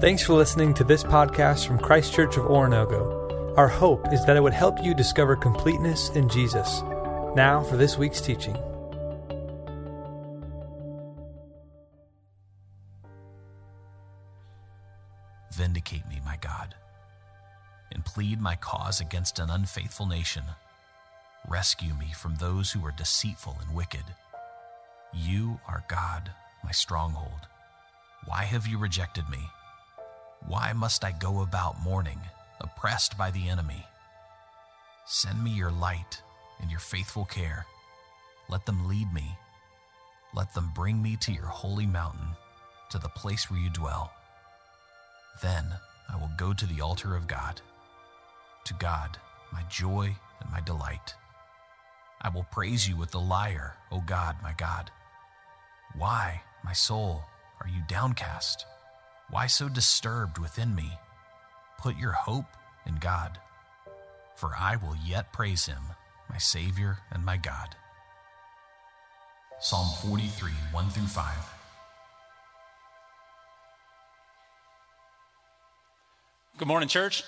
Thanks for listening to this podcast from Christ Church of Oronogo. Our hope is that it would help you discover completeness in Jesus. Now for this week's teaching. Vindicate me, my God, and plead my cause against an unfaithful nation. Rescue me from those who are deceitful and wicked. You are God, my stronghold. Why have you rejected me? Why must I go about mourning, oppressed by the enemy? Send me your light and your faithful care. Let them lead me. Let them bring me to your holy mountain, to the place where you dwell. Then I will go to the altar of God, to God, my joy and my delight. I will praise you with the lyre, O God, my God. Why, my soul, are you downcast? Why so disturbed within me? Put your hope in God, for I will yet praise him, my Savior and my God. Psalm 43, 1 through 5. Good morning, church.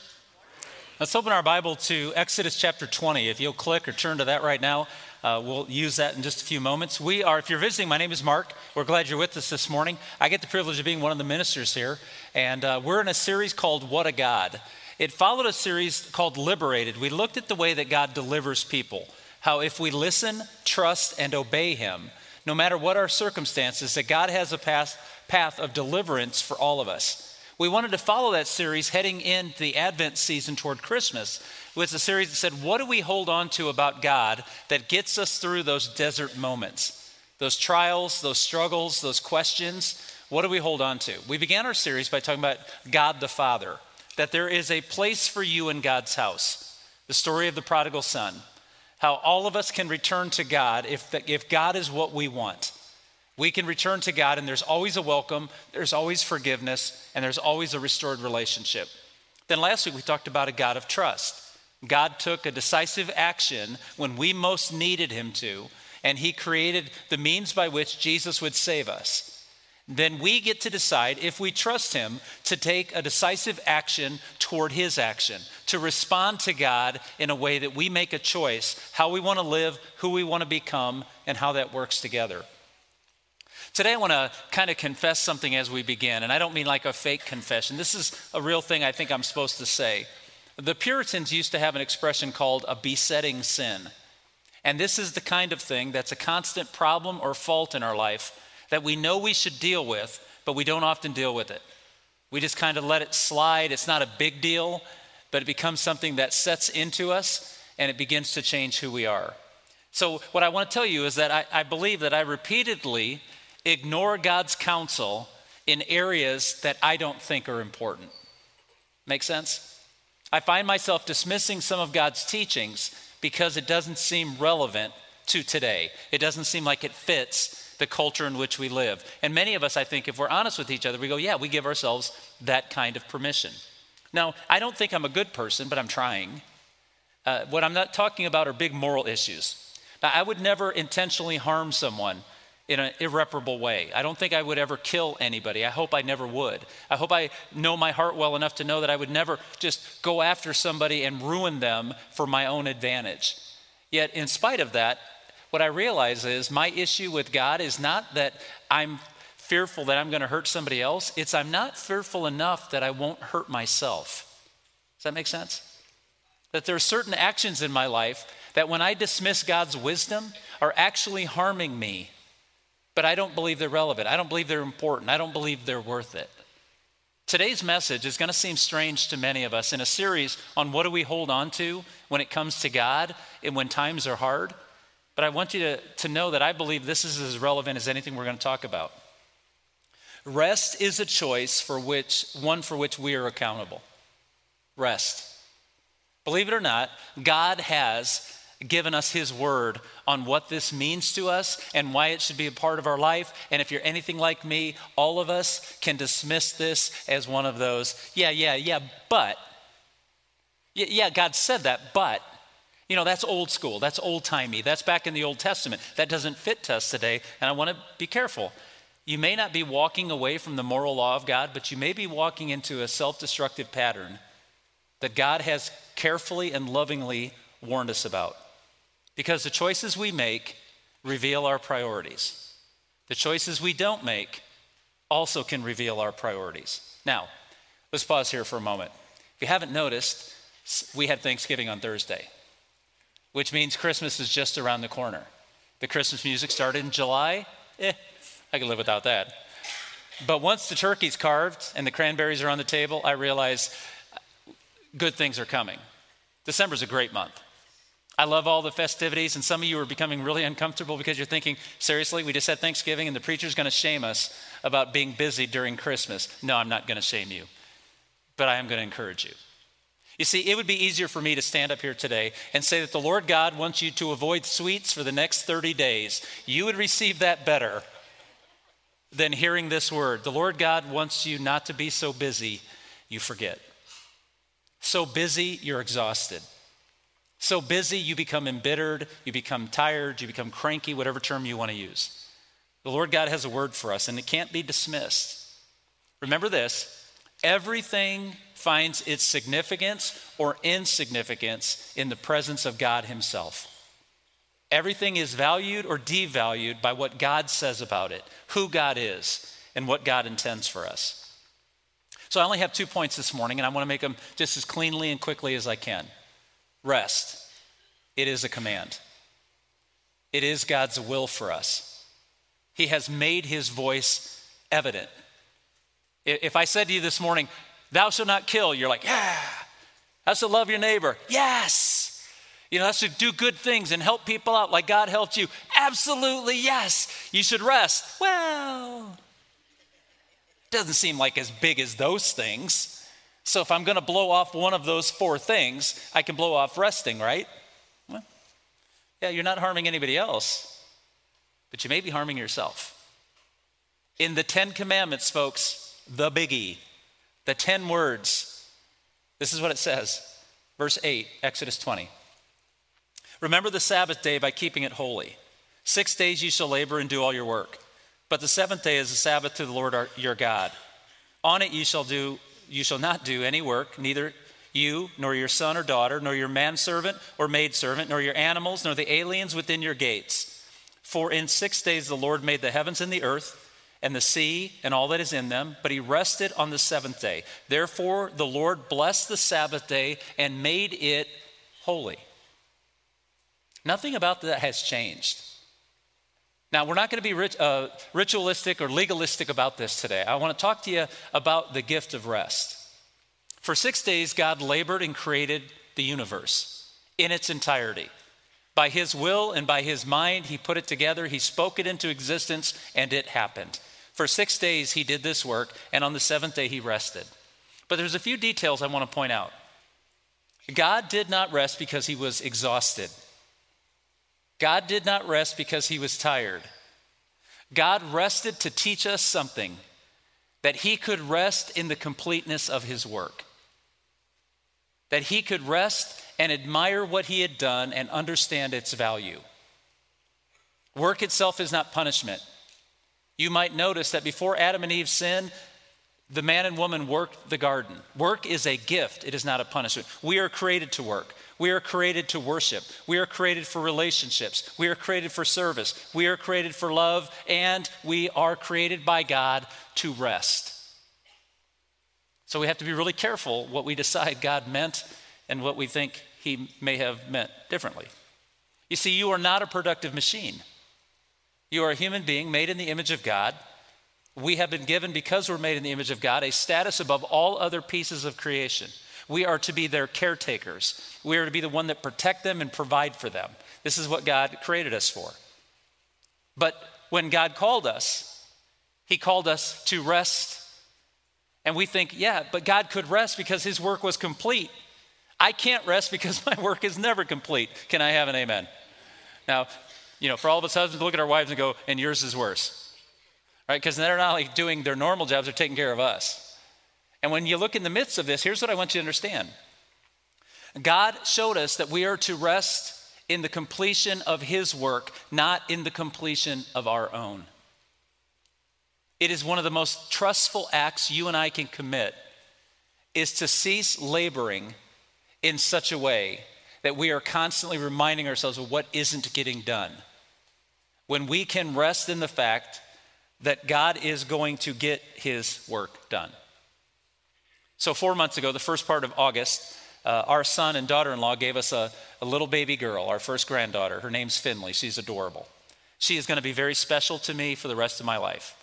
Let's open our Bible to Exodus chapter 20. If you'll click or turn to that right now, uh, we'll use that in just a few moments. We are, if you're visiting, my name is Mark. We're glad you're with us this morning. I get the privilege of being one of the ministers here, and uh, we're in a series called What a God. It followed a series called Liberated. We looked at the way that God delivers people, how if we listen, trust, and obey Him, no matter what our circumstances, that God has a path, path of deliverance for all of us. We wanted to follow that series heading into the Advent season toward Christmas was a series that said, What do we hold on to about God that gets us through those desert moments, those trials, those struggles, those questions? What do we hold on to? We began our series by talking about God the Father, that there is a place for you in God's house, the story of the prodigal son, how all of us can return to God if, the, if God is what we want. We can return to God, and there's always a welcome, there's always forgiveness, and there's always a restored relationship. Then last week we talked about a God of trust. God took a decisive action when we most needed him to, and he created the means by which Jesus would save us. Then we get to decide if we trust him to take a decisive action toward his action, to respond to God in a way that we make a choice how we want to live, who we want to become, and how that works together. Today, I want to kind of confess something as we begin, and I don't mean like a fake confession. This is a real thing I think I'm supposed to say. The Puritans used to have an expression called a besetting sin. And this is the kind of thing that's a constant problem or fault in our life that we know we should deal with, but we don't often deal with it. We just kind of let it slide. It's not a big deal, but it becomes something that sets into us and it begins to change who we are. So, what I want to tell you is that I, I believe that I repeatedly ignore God's counsel in areas that I don't think are important. Make sense? I find myself dismissing some of God's teachings because it doesn't seem relevant to today. It doesn't seem like it fits the culture in which we live. And many of us, I think, if we're honest with each other, we go, yeah, we give ourselves that kind of permission. Now, I don't think I'm a good person, but I'm trying. Uh, what I'm not talking about are big moral issues. Now, I would never intentionally harm someone in an irreparable way. I don't think I would ever kill anybody. I hope I never would. I hope I know my heart well enough to know that I would never just go after somebody and ruin them for my own advantage. Yet, in spite of that, what I realize is my issue with God is not that I'm fearful that I'm going to hurt somebody else, it's I'm not fearful enough that I won't hurt myself. Does that make sense? That there are certain actions in my life that when I dismiss God's wisdom are actually harming me but I don't believe they're relevant. I don't believe they're important. I don't believe they're worth it. Today's message is going to seem strange to many of us in a series on what do we hold on to when it comes to God and when times are hard. But I want you to, to know that I believe this is as relevant as anything we're going to talk about. Rest is a choice for which, one for which we are accountable. Rest. Believe it or not, God has given us His word on what this means to us and why it should be a part of our life. And if you're anything like me, all of us can dismiss this as one of those, yeah, yeah, yeah, but. Yeah, God said that, but. You know, that's old school. That's old timey. That's back in the Old Testament. That doesn't fit to us today, and I want to be careful. You may not be walking away from the moral law of God, but you may be walking into a self destructive pattern that God has carefully and lovingly warned us about. Because the choices we make reveal our priorities. The choices we don't make also can reveal our priorities. Now, let's pause here for a moment. If you haven't noticed, we had Thanksgiving on Thursday, which means Christmas is just around the corner. The Christmas music started in July. Eh, I can live without that. But once the turkey's carved and the cranberries are on the table, I realize good things are coming. December's a great month. I love all the festivities, and some of you are becoming really uncomfortable because you're thinking, seriously, we just had Thanksgiving and the preacher's going to shame us about being busy during Christmas. No, I'm not going to shame you, but I am going to encourage you. You see, it would be easier for me to stand up here today and say that the Lord God wants you to avoid sweets for the next 30 days. You would receive that better than hearing this word. The Lord God wants you not to be so busy you forget. So busy, you're exhausted. So busy, you become embittered, you become tired, you become cranky, whatever term you want to use. The Lord God has a word for us, and it can't be dismissed. Remember this everything finds its significance or insignificance in the presence of God Himself. Everything is valued or devalued by what God says about it, who God is, and what God intends for us. So I only have two points this morning, and I want to make them just as cleanly and quickly as I can. Rest. It is a command, it is God's will for us. He has made his voice evident. If I said to you this morning, Thou shalt not kill, you're like, Yeah. Thou shalt love your neighbor. Yes. You know, that's to do good things and help people out like God helped you. Absolutely, yes. You should rest. Well, doesn't seem like as big as those things. So if I'm going to blow off one of those four things, I can blow off resting, right? Well, yeah, you're not harming anybody else, but you may be harming yourself. In the Ten Commandments, folks, the biggie, the 10 words, this is what it says. Verse 8, Exodus 20. Remember the Sabbath day by keeping it holy. Six days you shall labor and do all your work. But the seventh day is a Sabbath to the Lord our, your God. On it you shall do you shall not do any work, neither you, nor your son or daughter, nor your manservant or maidservant, nor your animals, nor the aliens within your gates. For in six days the Lord made the heavens and the earth, and the sea, and all that is in them, but he rested on the seventh day. Therefore the Lord blessed the Sabbath day and made it holy. Nothing about that has changed. Now, we're not going to be rit- uh, ritualistic or legalistic about this today. I want to talk to you about the gift of rest. For six days, God labored and created the universe in its entirety. By his will and by his mind, he put it together, he spoke it into existence, and it happened. For six days, he did this work, and on the seventh day, he rested. But there's a few details I want to point out. God did not rest because he was exhausted. God did not rest because he was tired. God rested to teach us something that he could rest in the completeness of his work. That he could rest and admire what he had done and understand its value. Work itself is not punishment. You might notice that before Adam and Eve sinned, the man and woman worked the garden. Work is a gift, it is not a punishment. We are created to work. We are created to worship. We are created for relationships. We are created for service. We are created for love. And we are created by God to rest. So we have to be really careful what we decide God meant and what we think He may have meant differently. You see, you are not a productive machine. You are a human being made in the image of God. We have been given, because we're made in the image of God, a status above all other pieces of creation. We are to be their caretakers. We are to be the one that protect them and provide for them. This is what God created us for. But when God called us, He called us to rest. And we think, yeah, but God could rest because His work was complete. I can't rest because my work is never complete. Can I have an amen? Now, you know, for all of us husbands, look at our wives and go, and yours is worse. Right? Because they're not like doing their normal jobs, they're taking care of us. And when you look in the midst of this, here's what I want you to understand God showed us that we are to rest in the completion of His work, not in the completion of our own. it is one of the most trustful acts you and I can commit is to cease laboring in such a way that we are constantly reminding ourselves of what isn't getting done. When we can rest in the fact that God is going to get his work done. So, four months ago, the first part of August, uh, our son and daughter in law gave us a, a little baby girl, our first granddaughter. Her name's Finley. She's adorable. She is going to be very special to me for the rest of my life.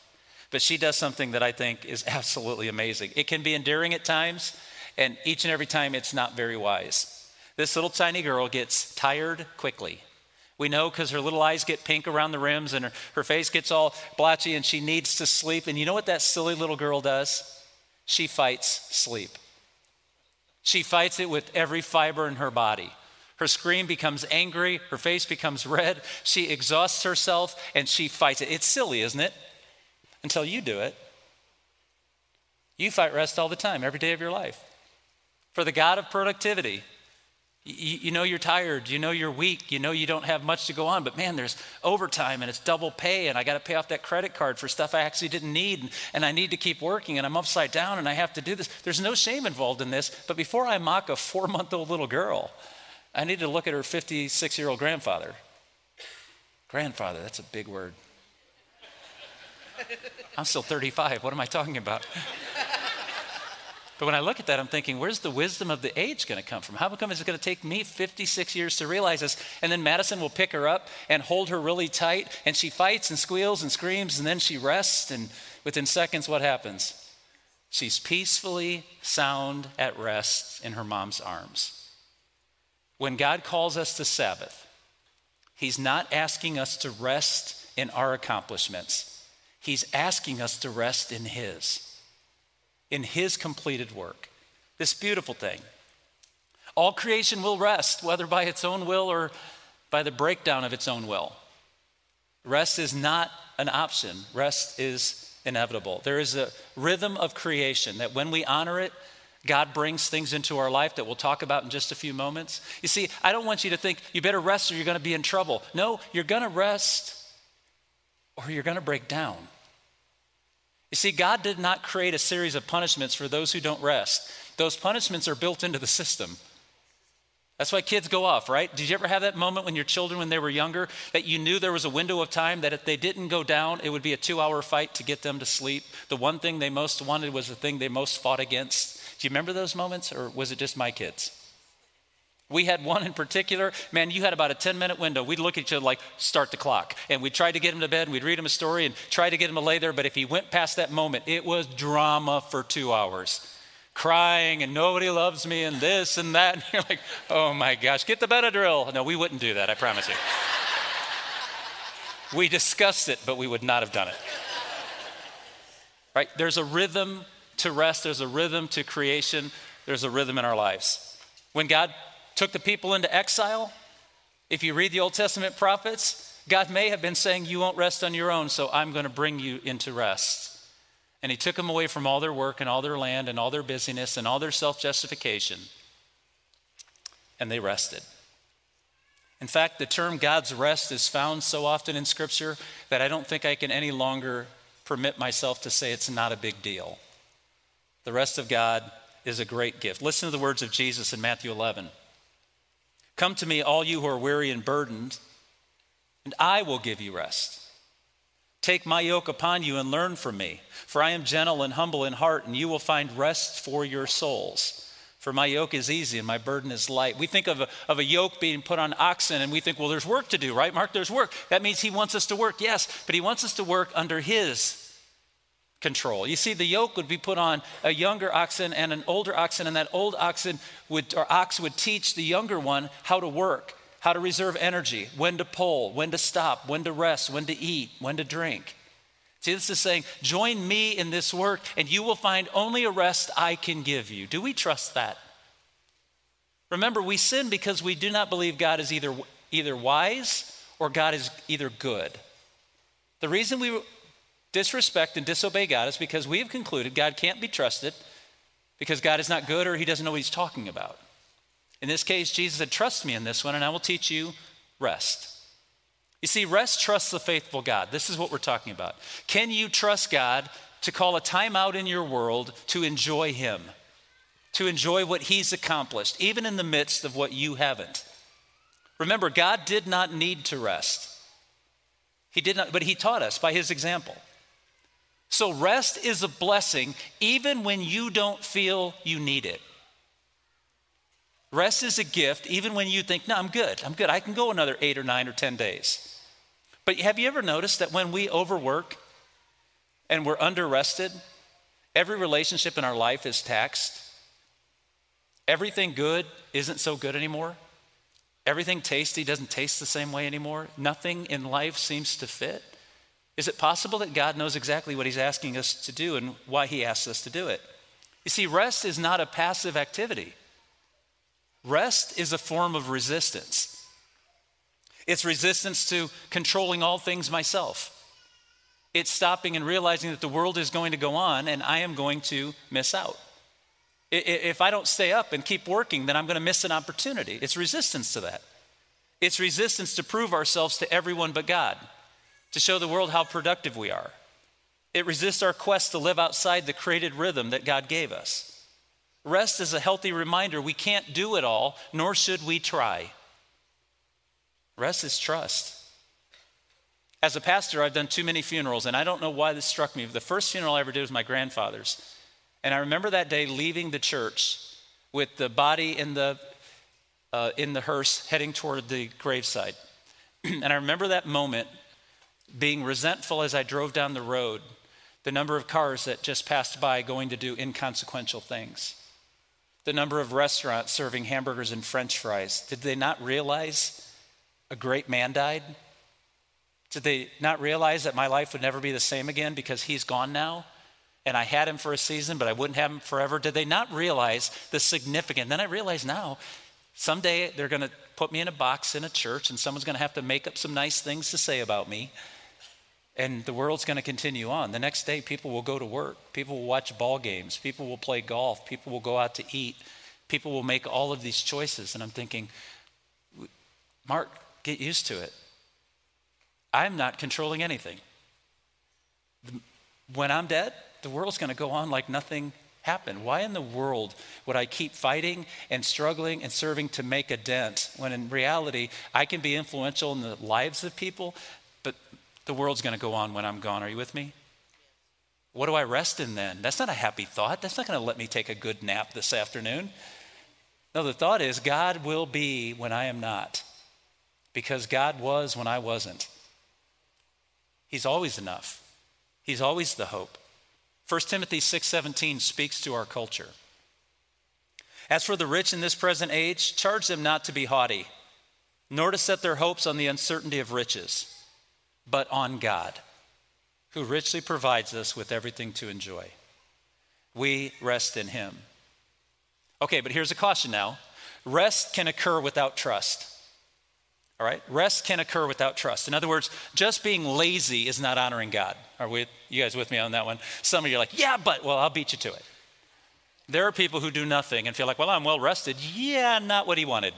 But she does something that I think is absolutely amazing. It can be endearing at times, and each and every time it's not very wise. This little tiny girl gets tired quickly. We know because her little eyes get pink around the rims and her, her face gets all blotchy and she needs to sleep. And you know what that silly little girl does? She fights sleep. She fights it with every fiber in her body. Her scream becomes angry, her face becomes red, she exhausts herself, and she fights it. It's silly, isn't it? Until you do it. You fight rest all the time, every day of your life. For the God of productivity, you, you, know you're tired, you know you're weak, you know you don't have much to go on, but man, there's overtime and it's double pay, and I got to pay off that credit card for stuff I actually didn't need, and, and I need to keep working, and I'm upside down, and I have to do this. There's no shame involved in this, but before I mock a four month old little girl, I need to look at her 56 year old grandfather. Grandfather, that's a big word. I'm still 35. What am I talking about? But when I look at that, I'm thinking, where's the wisdom of the age going to come from? How come it's going to take me 56 years to realize this? And then Madison will pick her up and hold her really tight, and she fights and squeals and screams, and then she rests, and within seconds, what happens? She's peacefully sound at rest in her mom's arms. When God calls us to Sabbath, He's not asking us to rest in our accomplishments, He's asking us to rest in His, in His completed work. This beautiful thing. All creation will rest, whether by its own will or by the breakdown of its own will. Rest is not an option, rest is inevitable. There is a rhythm of creation that when we honor it, God brings things into our life that we'll talk about in just a few moments. You see, I don't want you to think you better rest or you're going to be in trouble. No, you're going to rest or you're going to break down. You see, God did not create a series of punishments for those who don't rest. Those punishments are built into the system. That's why kids go off, right? Did you ever have that moment when your children, when they were younger, that you knew there was a window of time that if they didn't go down, it would be a two hour fight to get them to sleep? The one thing they most wanted was the thing they most fought against. Do you remember those moments, or was it just my kids? We had one in particular, man, you had about a 10 minute window. We'd look at each other like, start the clock. And we'd try to get him to bed, and we'd read him a story and try to get him to lay there. But if he went past that moment, it was drama for two hours. Crying, and nobody loves me, and this and that. And you're like, oh my gosh, get the Benadryl. No, we wouldn't do that, I promise you. we discussed it, but we would not have done it. Right? There's a rhythm to rest, there's a rhythm to creation, there's a rhythm in our lives. When God took the people into exile, if you read the Old Testament prophets, God may have been saying, You won't rest on your own, so I'm going to bring you into rest. And He took them away from all their work and all their land and all their busyness and all their self justification. And they rested. In fact, the term God's rest is found so often in Scripture that I don't think I can any longer permit myself to say it's not a big deal. The rest of God is a great gift. Listen to the words of Jesus in Matthew 11. Come to me, all you who are weary and burdened, and I will give you rest. Take my yoke upon you and learn from me, for I am gentle and humble in heart, and you will find rest for your souls. For my yoke is easy and my burden is light. We think of a, of a yoke being put on oxen, and we think, well, there's work to do, right, Mark? There's work. That means he wants us to work, yes, but he wants us to work under his control. You see, the yoke would be put on a younger oxen and an older oxen, and that old oxen would, or ox would teach the younger one how to work, how to reserve energy, when to pull, when to stop, when to rest, when to eat, when to drink. See, this is saying, join me in this work, and you will find only a rest I can give you. Do we trust that? Remember, we sin because we do not believe God is either, either wise or God is either good. The reason we disrespect and disobey God is because we have concluded God can't be trusted because God is not good or he doesn't know what he's talking about. In this case, Jesus said, Trust me in this one, and I will teach you rest. You see, rest trusts the faithful God. This is what we're talking about. Can you trust God to call a timeout in your world to enjoy Him, to enjoy what He's accomplished, even in the midst of what you haven't? Remember, God did not need to rest. He did not, but He taught us by His example. So, rest is a blessing even when you don't feel you need it. Rest is a gift even when you think, no, I'm good. I'm good. I can go another eight or nine or 10 days. But have you ever noticed that when we overwork and we're under rested, every relationship in our life is taxed? Everything good isn't so good anymore. Everything tasty doesn't taste the same way anymore. Nothing in life seems to fit. Is it possible that God knows exactly what He's asking us to do and why He asks us to do it? You see, rest is not a passive activity, rest is a form of resistance. It's resistance to controlling all things myself. It's stopping and realizing that the world is going to go on and I am going to miss out. If I don't stay up and keep working, then I'm going to miss an opportunity. It's resistance to that. It's resistance to prove ourselves to everyone but God to show the world how productive we are. It resists our quest to live outside the created rhythm that God gave us. Rest is a healthy reminder we can't do it all, nor should we try. Rest is trust. As a pastor, I've done too many funerals, and I don't know why this struck me. The first funeral I ever did was my grandfather's. And I remember that day leaving the church with the body in the, uh, in the hearse heading toward the gravesite. and I remember that moment being resentful as I drove down the road, the number of cars that just passed by going to do inconsequential things, the number of restaurants serving hamburgers and french fries. Did they not realize a great man died? Did they not realize that my life would never be the same again because he's gone now? And I had him for a season, but I wouldn't have him forever. Did they not realize the significance? Then I realize now, someday they're going to put me in a box in a church and someone's going to have to make up some nice things to say about me and the world's going to continue on. The next day, people will go to work, people will watch ball games, people will play golf, people will go out to eat, people will make all of these choices. And I'm thinking, Mark, get used to it. I'm not controlling anything. When I'm dead, the world's going to go on like nothing happened. Why in the world would I keep fighting and struggling and serving to make a dent when in reality I can be influential in the lives of people, but the world's going to go on when I'm gone. Are you with me? What do I rest in then? That's not a happy thought. That's not going to let me take a good nap this afternoon. No, the thought is God will be when I am not, because God was when I wasn't. He's always enough. He's always the hope. 1 Timothy 6:17 speaks to our culture. As for the rich in this present age, charge them not to be haughty, nor to set their hopes on the uncertainty of riches but on God, who richly provides us with everything to enjoy. We rest in Him. Okay, but here's a caution now rest can occur without trust. All right? Rest can occur without trust. In other words, just being lazy is not honoring God. Are we, you guys with me on that one? Some of you are like, yeah, but, well, I'll beat you to it. There are people who do nothing and feel like, well, I'm well rested. Yeah, not what he wanted,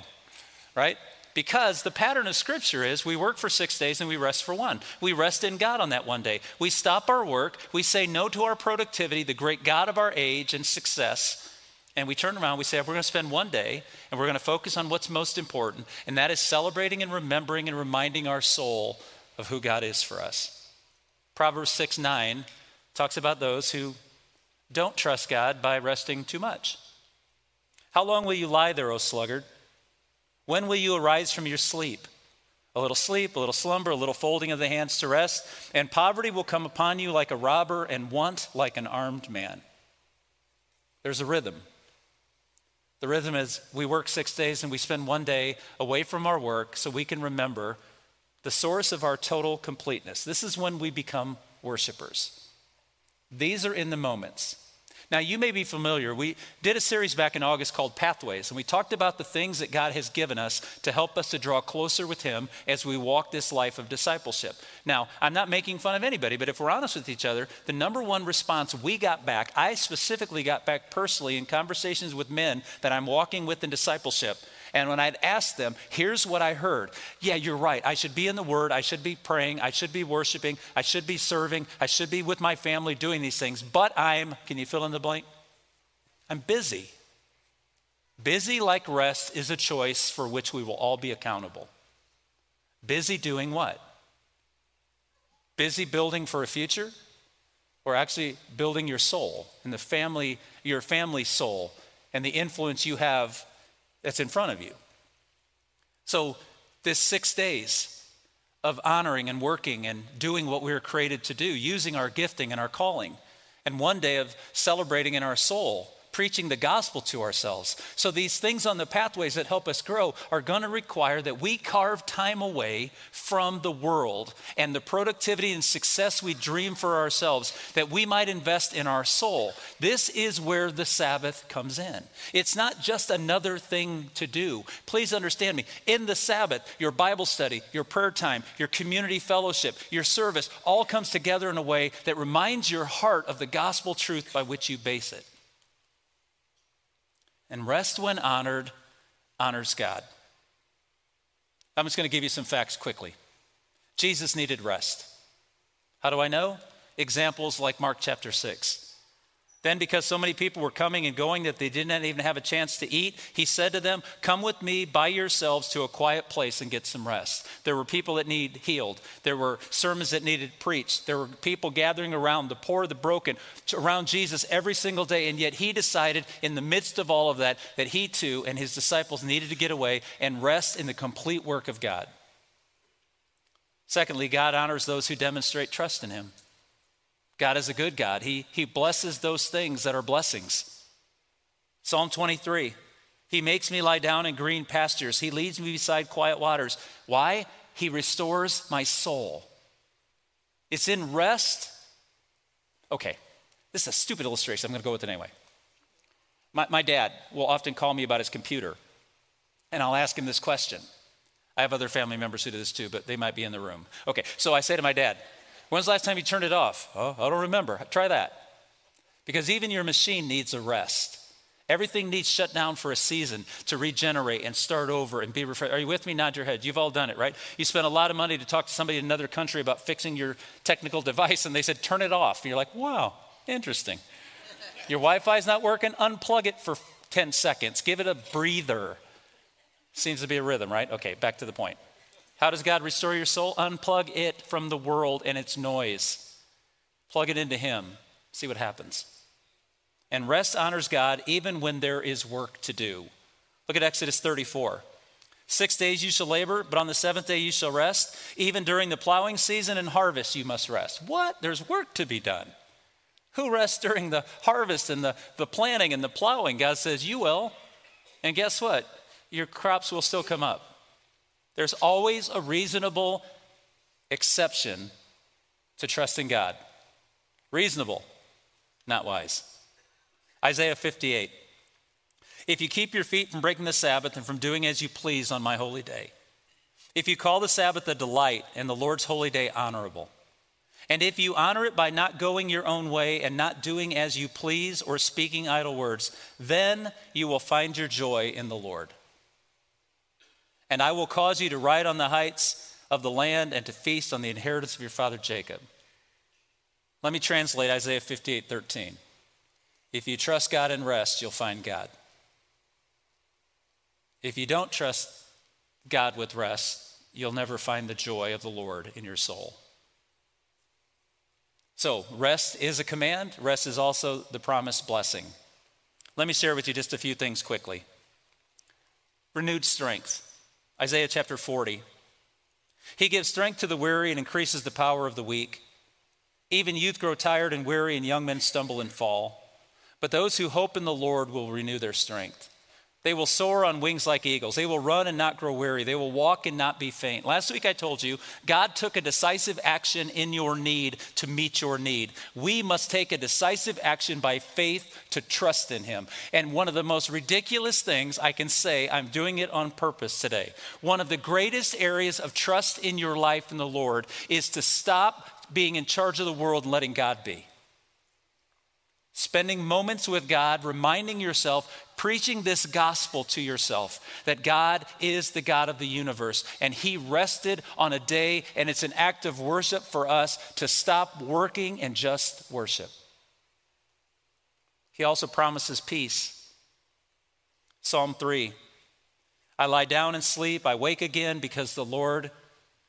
right? Because the pattern of Scripture is we work for six days and we rest for one. We rest in God on that one day. We stop our work, we say no to our productivity, the great God of our age and success, and we turn around, we say, we're going to spend one day and we're going to focus on what's most important, and that is celebrating and remembering and reminding our soul of who God is for us. Proverbs 6 9 talks about those who don't trust God by resting too much. How long will you lie there, O sluggard? When will you arise from your sleep? A little sleep, a little slumber, a little folding of the hands to rest, and poverty will come upon you like a robber, and want like an armed man. There's a rhythm. The rhythm is we work six days and we spend one day away from our work so we can remember the source of our total completeness. This is when we become worshipers. These are in the moments. Now, you may be familiar. We did a series back in August called Pathways, and we talked about the things that God has given us to help us to draw closer with Him as we walk this life of discipleship. Now, I'm not making fun of anybody, but if we're honest with each other, the number one response we got back, I specifically got back personally in conversations with men that I'm walking with in discipleship, And when I'd ask them, here's what I heard. Yeah, you're right. I should be in the Word. I should be praying. I should be worshiping. I should be serving. I should be with my family doing these things. But I'm, can you fill in the blank? I'm busy. Busy like rest is a choice for which we will all be accountable. Busy doing what? Busy building for a future? Or actually building your soul and the family, your family soul and the influence you have that's in front of you. So, this six days of honoring and working and doing what we were created to do, using our gifting and our calling, and one day of celebrating in our soul preaching the gospel to ourselves. So, these things on the pathways that help us grow are going to require that we carve time away from the world and the productivity and success we dream for ourselves that we might invest in our soul. This is where the Sabbath comes in. It's not just another thing to do. Please understand me. In the Sabbath, your Bible study, your prayer time, your community fellowship, your service all comes together in a way that reminds your heart of the gospel truth by which you base it. And rest, when honored, honors God. I'm just going to give you some facts quickly. Jesus needed rest. How do I know? Examples like Mark chapter 6. Then, because so many people were coming and going that they didn't even have a chance to eat, he said to them, Come with me by yourselves to a quiet place and get some rest. There were people that need healed. There were sermons that needed preached. There were people gathering around, the poor, the broken, around Jesus every single day. And yet he decided, in the midst of all of that, that he too and his disciples needed to get away and rest in the complete work of God. Secondly, God honors those who demonstrate trust in him. God is a good God. He, he blesses those things that are blessings. Psalm 23 He makes me lie down in green pastures, He leads me beside quiet waters. Why? He restores my soul. It's in rest. Okay, this is a stupid illustration. I'm going to go with it anyway. My, my dad will often call me about his computer, and I'll ask him this question. I have other family members who do this too, but they might be in the room. Okay, so I say to my dad, When's the last time you turned it off? Oh, I don't remember. Try that. Because even your machine needs a rest. Everything needs shut down for a season to regenerate and start over and be refreshed. Are you with me? Nod your head. You've all done it, right? You spent a lot of money to talk to somebody in another country about fixing your technical device, and they said, turn it off. And you're like, wow, interesting. Your Wi Fi's not working? Unplug it for 10 seconds. Give it a breather. Seems to be a rhythm, right? Okay, back to the point. How does God restore your soul? Unplug it from the world and its noise. Plug it into Him. See what happens. And rest honors God even when there is work to do. Look at Exodus 34. Six days you shall labor, but on the seventh day you shall rest. Even during the plowing season and harvest you must rest. What? There's work to be done. Who rests during the harvest and the, the planting and the plowing? God says, You will. And guess what? Your crops will still come up. There's always a reasonable exception to trusting God. Reasonable, not wise. Isaiah 58. If you keep your feet from breaking the Sabbath and from doing as you please on my holy day, if you call the Sabbath a delight and the Lord's holy day honorable, and if you honor it by not going your own way and not doing as you please or speaking idle words, then you will find your joy in the Lord and I will cause you to ride on the heights of the land and to feast on the inheritance of your father Jacob. Let me translate Isaiah 58 13. If you trust God and rest, you'll find God. If you don't trust God with rest, you'll never find the joy of the Lord in your soul. So, rest is a command, rest is also the promised blessing. Let me share with you just a few things quickly. Renewed strength. Isaiah chapter 40. He gives strength to the weary and increases the power of the weak. Even youth grow tired and weary, and young men stumble and fall. But those who hope in the Lord will renew their strength. They will soar on wings like eagles. They will run and not grow weary. They will walk and not be faint. Last week I told you, God took a decisive action in your need to meet your need. We must take a decisive action by faith to trust in Him. And one of the most ridiculous things I can say, I'm doing it on purpose today. One of the greatest areas of trust in your life in the Lord is to stop being in charge of the world and letting God be. Spending moments with God, reminding yourself, preaching this gospel to yourself that God is the God of the universe and He rested on a day, and it's an act of worship for us to stop working and just worship. He also promises peace. Psalm 3 I lie down and sleep, I wake again because the Lord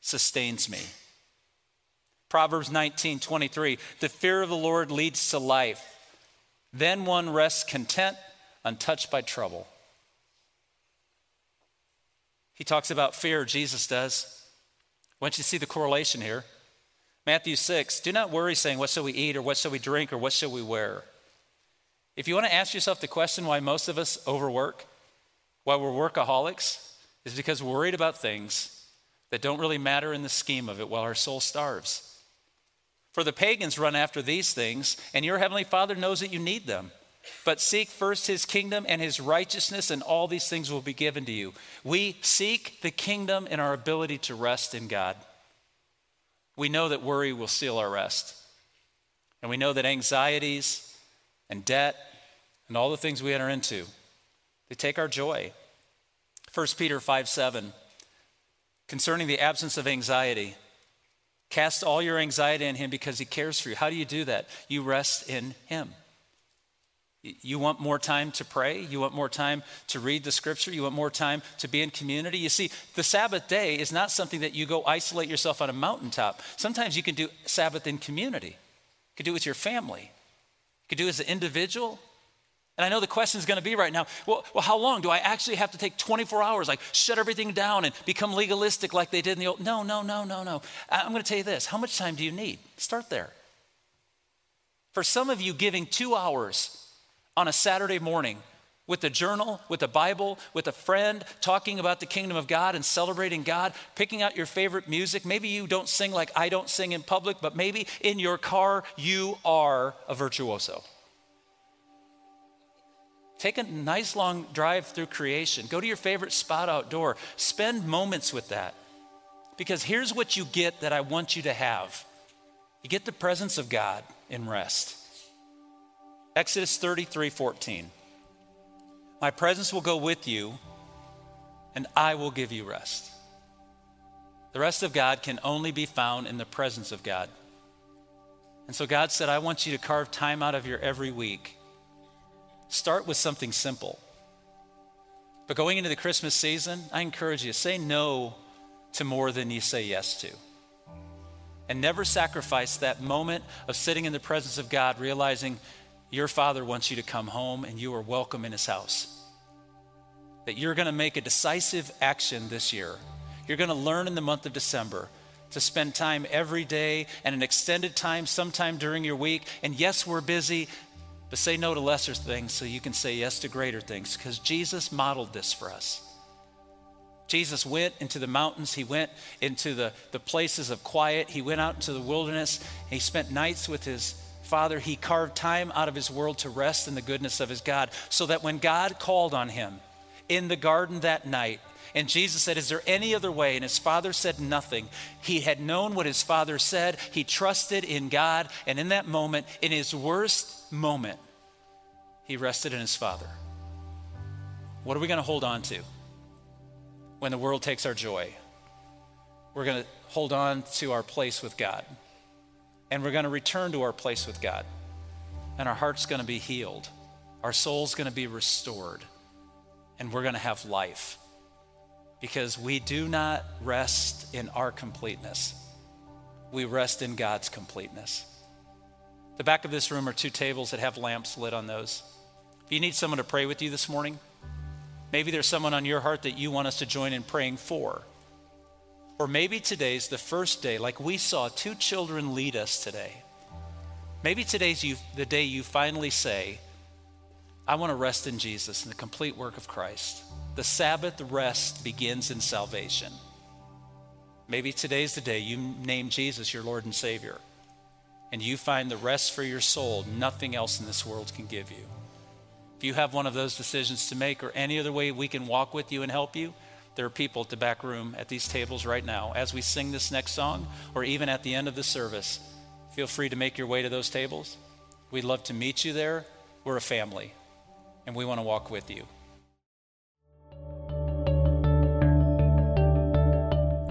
sustains me. Proverbs 19 23 The fear of the Lord leads to life then one rests content, untouched by trouble. He talks about fear, Jesus does. I want you to see the correlation here. Matthew 6, do not worry saying, What shall we eat, or what shall we drink, or what shall we wear? If you want to ask yourself the question why most of us overwork, why we're workaholics, is because we're worried about things that don't really matter in the scheme of it while our soul starves. For the pagans run after these things, and your heavenly Father knows that you need them. But seek first his kingdom and his righteousness, and all these things will be given to you. We seek the kingdom and our ability to rest in God. We know that worry will steal our rest. And we know that anxieties and debt and all the things we enter into, they take our joy. 1 Peter 5 7, concerning the absence of anxiety, Cast all your anxiety on Him because He cares for you. How do you do that? You rest in Him. You want more time to pray? You want more time to read the scripture? You want more time to be in community? You see, the Sabbath day is not something that you go isolate yourself on a mountaintop. Sometimes you can do Sabbath in community. You can do it with your family. You can do it as an individual. And I know the question is going to be right now well, well, how long? Do I actually have to take 24 hours, like shut everything down and become legalistic like they did in the old? No, no, no, no, no. I'm going to tell you this how much time do you need? Start there. For some of you, giving two hours on a Saturday morning with a journal, with a Bible, with a friend, talking about the kingdom of God and celebrating God, picking out your favorite music. Maybe you don't sing like I don't sing in public, but maybe in your car you are a virtuoso. Take a nice long drive through creation. Go to your favorite spot outdoor. Spend moments with that. Because here's what you get that I want you to have you get the presence of God in rest. Exodus 33 14. My presence will go with you, and I will give you rest. The rest of God can only be found in the presence of God. And so God said, I want you to carve time out of your every week Start with something simple. But going into the Christmas season, I encourage you say no to more than you say yes to. And never sacrifice that moment of sitting in the presence of God, realizing your Father wants you to come home and you are welcome in His house. That you're going to make a decisive action this year. You're going to learn in the month of December to spend time every day and an extended time sometime during your week. And yes, we're busy, but say no to lesser things so you can say yes to greater things because Jesus modeled this for us. Jesus went into the mountains, he went into the, the places of quiet, he went out into the wilderness, he spent nights with his Father. He carved time out of his world to rest in the goodness of his God so that when God called on him in the garden that night, and Jesus said, Is there any other way? And his father said nothing. He had known what his father said. He trusted in God. And in that moment, in his worst moment, he rested in his Father. What are we going to hold on to when the world takes our joy? We're going to hold on to our place with God. And we're going to return to our place with God. And our heart's going to be healed. Our soul's going to be restored. And we're going to have life. Because we do not rest in our completeness, we rest in God's completeness. The back of this room are two tables that have lamps lit on those. If you need someone to pray with you this morning, maybe there's someone on your heart that you want us to join in praying for. Or maybe today's the first day, like we saw two children lead us today. Maybe today's you, the day you finally say, I want to rest in Jesus and the complete work of Christ. The Sabbath rest begins in salvation. Maybe today's the day you name Jesus your Lord and Savior and you find the rest for your soul nothing else in this world can give you. If you have one of those decisions to make or any other way we can walk with you and help you, there are people at the back room at these tables right now. As we sing this next song, or even at the end of the service, feel free to make your way to those tables. We'd love to meet you there. We're a family, and we want to walk with you.